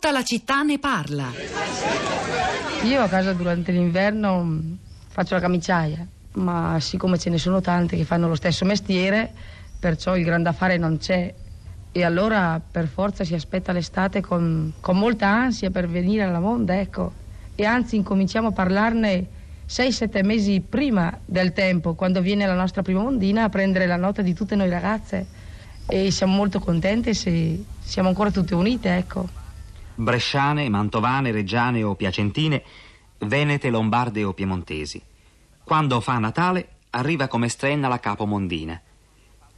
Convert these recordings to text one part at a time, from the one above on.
Tutta la città ne parla. Io a casa durante l'inverno mm, faccio la camiciaia, ma siccome ce ne sono tante che fanno lo stesso mestiere, perciò il grande affare non c'è. E allora per forza si aspetta l'estate con, con molta ansia per venire alla monda, ecco. E anzi incominciamo a parlarne 6-7 mesi prima del tempo, quando viene la nostra prima mondina a prendere la nota di tutte noi ragazze. E siamo molto contente se siamo ancora tutte unite, ecco. Bresciane, mantovane, reggiane o piacentine, venete, lombarde o piemontesi. Quando fa Natale arriva come strenna la capomondina.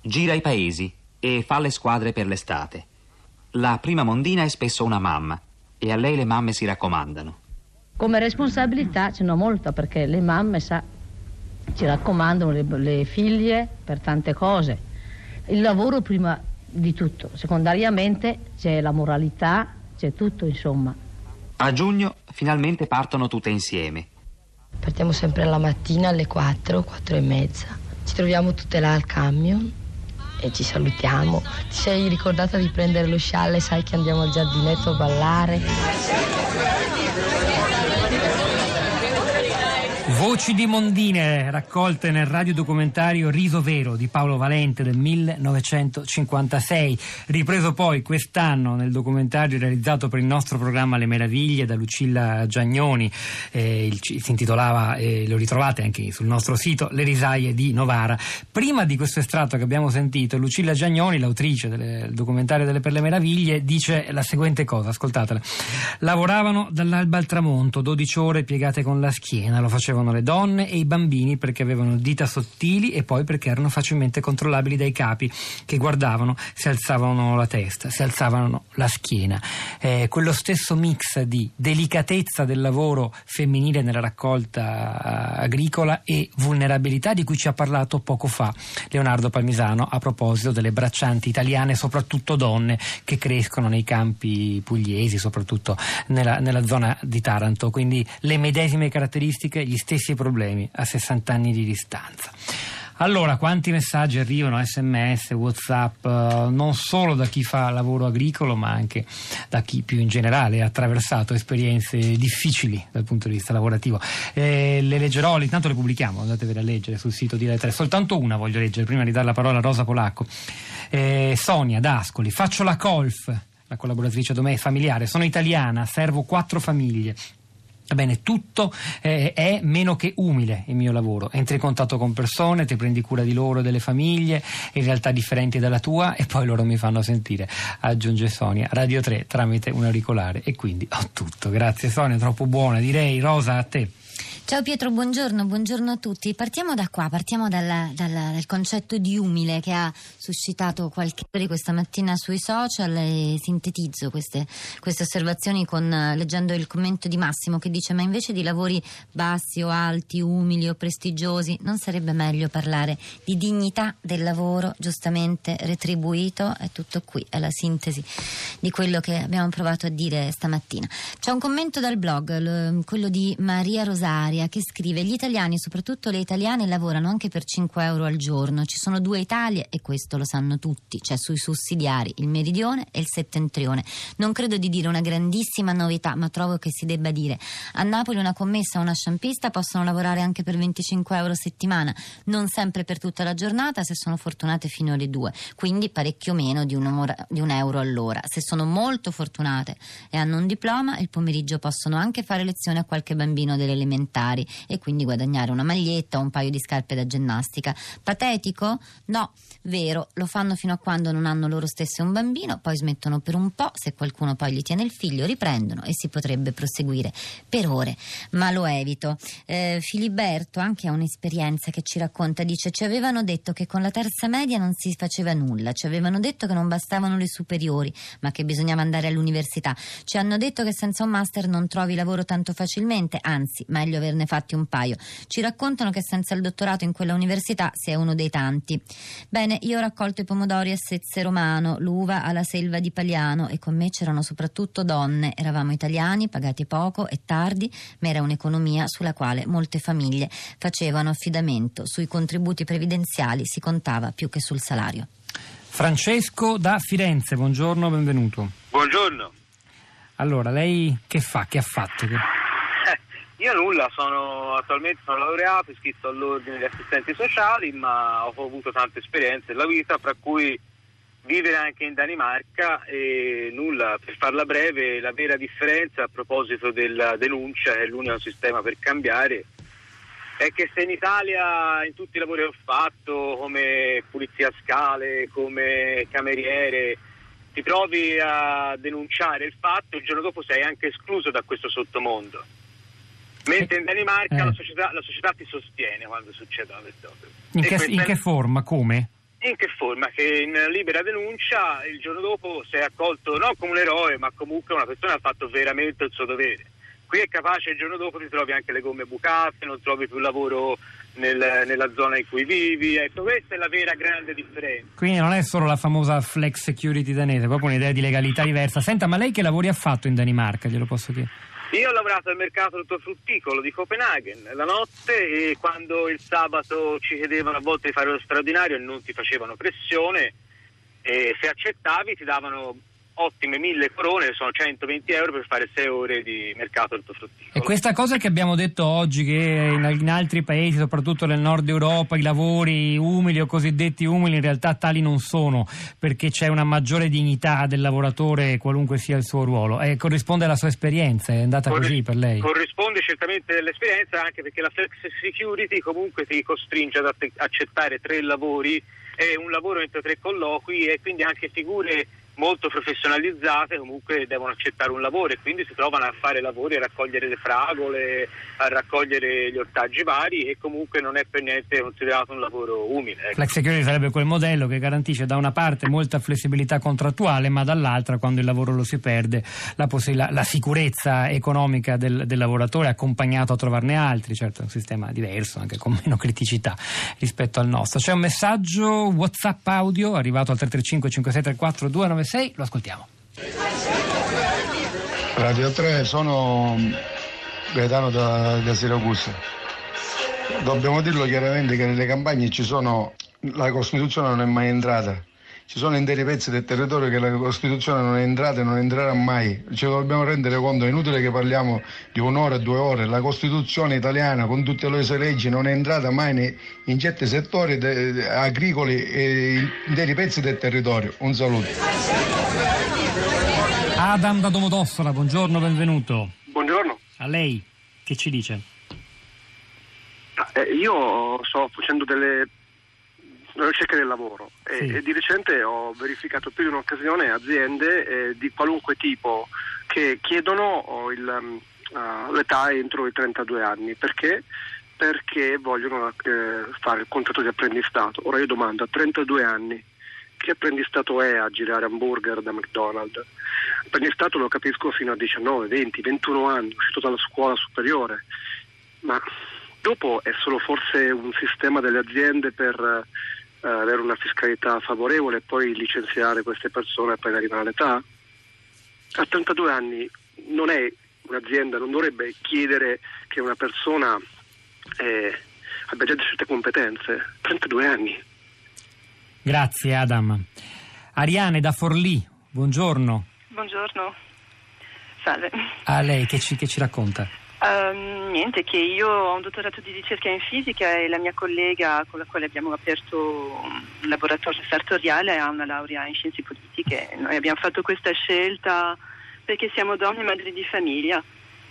Gira i paesi e fa le squadre per l'estate. La prima mondina è spesso una mamma e a lei le mamme si raccomandano. Come responsabilità ce n'ho molta perché le mamme sa, ci raccomandano le, le figlie per tante cose. Il lavoro prima di tutto, secondariamente c'è la moralità, c'è tutto insomma. A giugno finalmente partono tutte insieme. Partiamo sempre la mattina alle 4, 4 e mezza. Ci troviamo tutte là al camion e ci salutiamo. Ti sei ricordata di prendere lo scialle, sai che andiamo al giardinetto a ballare. Voci di mondine raccolte nel radiodocumentario Riso Vero di Paolo Valente del 1956, ripreso poi quest'anno nel documentario realizzato per il nostro programma Le Meraviglie da Lucilla Giagnoni, eh, il, si intitolava, eh, lo ritrovate anche sul nostro sito, Le risaie di Novara. Prima di questo estratto che abbiamo sentito, Lucilla Giagnoni, l'autrice del documentario delle Per le Meraviglie, dice la seguente cosa, ascoltatela. Lavoravano dall'alba al tramonto, 12 ore piegate con la schiena, lo facevano le donne e i bambini perché avevano dita sottili e poi perché erano facilmente controllabili dai capi che guardavano, si alzavano la testa, si alzavano la schiena. Eh, quello stesso mix di delicatezza del lavoro femminile nella raccolta agricola e vulnerabilità di cui ci ha parlato poco fa Leonardo Palmisano a proposito delle braccianti italiane, soprattutto donne che crescono nei campi pugliesi, soprattutto nella, nella zona di Taranto. Quindi le medesime caratteristiche, gli stessi problemi a 60 anni di distanza. Allora, quanti messaggi arrivano, sms, whatsapp, eh, non solo da chi fa lavoro agricolo, ma anche da chi più in generale ha attraversato esperienze difficili dal punto di vista lavorativo. Eh, le leggerò, intanto le pubblichiamo, andatevele a leggere sul sito di Rai Soltanto una voglio leggere prima di dare la parola a Rosa Polacco. Eh, Sonia D'Ascoli, faccio la Colf, la collaboratrice domestica familiare, sono italiana, servo quattro famiglie. Ebbene, tutto eh, è meno che umile il mio lavoro. Entri in contatto con persone, ti prendi cura di loro, delle famiglie, in realtà differenti dalla tua, e poi loro mi fanno sentire, aggiunge Sonia, Radio 3 tramite un auricolare. E quindi ho tutto. Grazie Sonia, troppo buona. Direi, Rosa, a te. Ciao Pietro, buongiorno, buongiorno a tutti. Partiamo da qua, partiamo dal, dal, dal, concetto di umile che ha suscitato qualche questa mattina sui social e sintetizzo queste, queste osservazioni con, leggendo il commento di Massimo che dice ma invece di lavori bassi o alti, umili o prestigiosi non sarebbe meglio parlare di dignità del lavoro giustamente retribuito? È tutto qui, è la sintesi di quello che abbiamo provato a dire stamattina. C'è un commento dal blog, quello di Maria Rosaria Ilaria che scrive gli italiani, soprattutto le italiane, lavorano anche per 5 euro al giorno. Ci sono due Italie e questo lo sanno tutti, c'è sui sussidiari il meridione e il settentrione. Non credo di dire una grandissima novità, ma trovo che si debba dire a Napoli una commessa o una sciampista possono lavorare anche per 25 euro a settimana, non sempre per tutta la giornata se sono fortunate fino alle 2, quindi parecchio meno di un, di un euro all'ora. Se sono molto fortunate e hanno un diploma, il pomeriggio possono anche fare lezione a qualche bambino delle alimentari e quindi guadagnare una maglietta o un paio di scarpe da ginnastica. Patetico? No, vero, lo fanno fino a quando non hanno loro stesse un bambino, poi smettono per un po', se qualcuno poi gli tiene il figlio riprendono e si potrebbe proseguire per ore, ma lo evito. Eh, Filiberto anche ha un'esperienza che ci racconta, dice ci avevano detto che con la terza media non si faceva nulla, ci avevano detto che non bastavano le superiori, ma che bisognava andare all'università, ci hanno detto che senza un master non trovi lavoro tanto facilmente, anzi meglio averne fatti un paio. Ci raccontano che senza il dottorato in quella università sei uno dei tanti. Bene, io ho raccolto i pomodori a Sezze Romano, l'uva alla Selva di Paliano e con me c'erano soprattutto donne. Eravamo italiani, pagati poco e tardi, ma era un'economia sulla quale molte famiglie facevano affidamento. Sui contributi previdenziali si contava più che sul salario. Francesco da Firenze, buongiorno, benvenuto. Buongiorno. Allora, lei che fa? Che ha fatto? Che... Io nulla, sono attualmente sono laureato, iscritto all'ordine di assistenti sociali, ma ho avuto tante esperienze nella vita, fra cui vivere anche in Danimarca e nulla, per farla breve, la vera differenza a proposito della denuncia, che è l'unico sistema per cambiare, è che se in Italia in tutti i lavori che ho fatto, come pulizia scale, come cameriere, ti trovi a denunciare il fatto, il giorno dopo sei anche escluso da questo sottomondo. Mentre in Danimarca Eh. la, società, la società ti sostiene quando succedono queste cose. In che, in è- che forma? Come? in che forma? Che in libera denuncia il giorno dopo sei accolto non come un eroe, ma comunque una persona che ha fatto veramente il suo dovere. Qui è capace il giorno dopo ti trovi anche le gomme bucate, non trovi più lavoro nel- nella zona in cui vivi. Ecco, questa è la vera grande differenza. Quindi non è solo la famosa flex security danese, è proprio un'idea di legalità diversa. Senta, ma lei che lavori ha fatto in Danimarca, glielo posso dire? Io ho lavorato al mercato ortofrutticolo di Copenaghen la notte e quando il sabato ci chiedevano a volte di fare lo straordinario e non ti facevano pressione e se accettavi ti davano ottime mille corone, sono 120 euro per fare 6 ore di mercato ortofrutticolo. E questa cosa che abbiamo detto oggi, che in, altri paesi, soprattutto nel nord Europa, i lavori umili o cosiddetti umili in realtà tali non sono, perché c'è una maggiore dignità del lavoratore, qualunque sia il suo ruolo. E corrisponde alla sua esperienza, è andata Corri- così per lei? Corrisponde certamente all'esperienza anche perché la flex security comunque ti costringe ad accettare tre lavori e un lavoro entro tre colloqui e quindi anche figure molto professionalizzate comunque devono accettare un lavoro e quindi si trovano a fare lavori, a raccogliere le fragole, a raccogliere gli ortaggi vari e comunque non è per niente considerato un lavoro umile. ecco. Flex security sarebbe quel modello che garantisce da una parte molta flessibilità contrattuale, ma dall'altra, quando il lavoro lo si perde, la, possi- la- la sicurezza economica del, del lavoratore accompagnato a trovarne altri. Certo, è un sistema diverso, anche con meno criticità rispetto al nostro. C'è un messaggio WhatsApp audio arrivato al 335 5634 296, lo ascoltiamo. Radio 3, sono Gaetano da, da Siracusa. Dobbiamo dirlo chiaramente che nelle campagne ci sono, la Costituzione non è mai entrata. Ci sono interi pezzi del territorio che la Costituzione non è entrata e non entrerà mai. Ci dobbiamo rendere conto, è inutile che parliamo di un'ora, due ore. La Costituzione italiana con tutte le sue leggi non è entrata mai nei- in certi settori de- de- agricoli e in interi pezzi del territorio. Un saluto. Adam da Domodossola, buongiorno, benvenuto. Buongiorno, A lei, che ci dice? Eh, io sto facendo delle ricerche del lavoro e, Sì. e di recente ho verificato più di un'occasione aziende eh, di qualunque tipo che chiedono oh, il, ah, l'età entro i 32 anni perché? Perché vogliono eh, fare il contratto di apprendistato. Ora io domando a 32 anni che apprendistato è a girare hamburger da McDonald's? Apprendistato lo capisco fino a 19, 20, 21 anni, uscito dalla scuola superiore, ma dopo è solo forse un sistema delle aziende per avere una fiscalità favorevole e poi licenziare queste persone appena arrivano all'età? A 32 anni non è un'azienda, non dovrebbe chiedere che una persona eh, abbia già certe competenze. 32 anni. Grazie Adam. Ariane da Forlì, buongiorno. Buongiorno, salve. A lei che ci, che ci racconta? Ehm, niente, che io ho un dottorato di ricerca in fisica e la mia collega con la quale abbiamo aperto un laboratorio sartoriale ha una laurea in scienze politiche. Noi abbiamo fatto questa scelta perché siamo donne madri di famiglia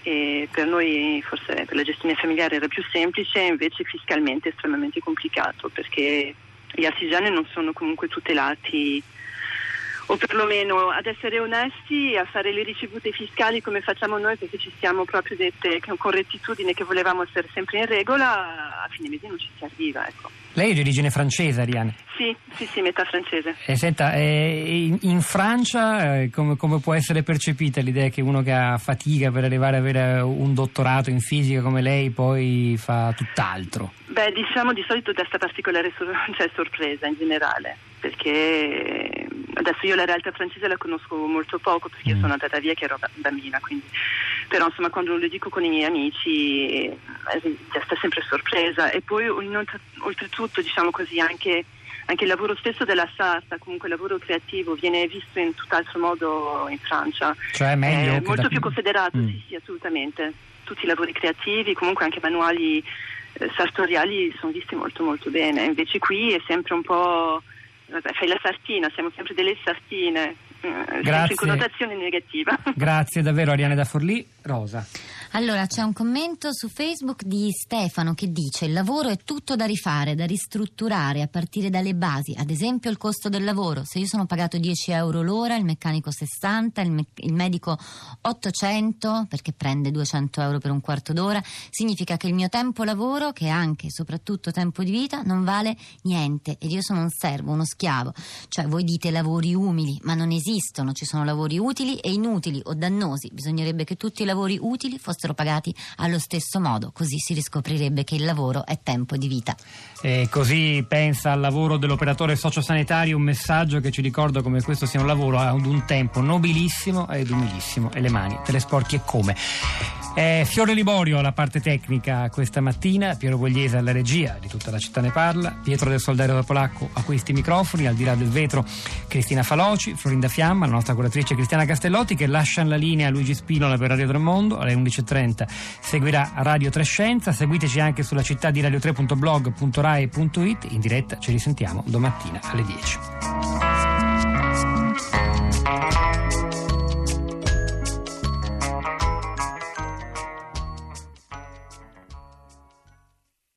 e per noi forse per la gestione familiare era più semplice, invece fiscalmente estremamente complicato perché gli artigiani non sono comunque tutelati o perlomeno ad essere onesti, a fare le ricevute fiscali come facciamo noi perché ci siamo proprio dette che- con rettitudine che volevamo essere sempre in regola, a fine mese non ci si arriva. Ecco. Lei è di origine francese, Ariane. Sì, sì, sì, metà francese. E senta, eh, in, Francia eh, come, come può essere percepita l'idea che uno che ha fatica per arrivare ad avere un dottorato in fisica come lei poi fa tutt'altro? Beh, diciamo di solito desta particolare sor- cioè, sorpresa in generale, perché adesso io la realtà francese la conosco molto poco perché io Mm. sono andata via che ero ba- bambina, quindi però insomma quando lo dico con i miei amici eh, desta sempre sorpresa e poi inoltre- oltretutto diciamo così anche anche il lavoro stesso della sarta, comunque il lavoro creativo, viene visto in tutt'altro modo in Francia. Cioè meglio? È molto da... più considerato, mm. sì, sì, assolutamente. Tutti i lavori creativi, comunque anche manuali eh, sartoriali sono visti molto molto bene. Invece qui è sempre un po'. Fai la sartina, siamo sempre delle sartine, eh, Grazie. in connotazione negativa. Grazie davvero Ariane da Forlì. Rosa. Allora, c'è un commento su Facebook di Stefano che dice il lavoro è tutto da rifare, da ristrutturare a partire dalle basi, ad esempio il costo del lavoro. Se io sono pagato 10 euro l'ora, il meccanico 60, il, me- il medico 800 perché prende 200 euro per un quarto d'ora, significa che il mio tempo lavoro, che è anche e soprattutto tempo di vita, non vale niente ed io sono un servo, uno schiavo. Cioè voi dite lavori umili, ma non esistono, ci sono lavori utili e inutili o dannosi. Bisognerebbe che tutti i lavori utili fossero pagati allo stesso modo, così si riscoprirebbe che il lavoro è tempo di vita. E così pensa al lavoro dell'operatore sociosanitario un messaggio che ci ricorda come questo sia un lavoro ad un tempo nobilissimo ed umilissimo e le mani te le sporchi e come. È Fiore Liborio alla parte tecnica questa mattina, Piero Bogliese alla regia di tutta la città ne parla, Pietro del Soldario da Polacco a questi microfoni, al di là del vetro Cristina Faloci, Florinda Fiamma, la nostra curatrice Cristiana Castellotti che lasciano la linea a Luigi Spinola per Radio Tremondo alle 11.30 seguirà Radio Trescenza, seguiteci anche sulla città di radio3.blog.rai.it, in diretta ci risentiamo domattina alle 10.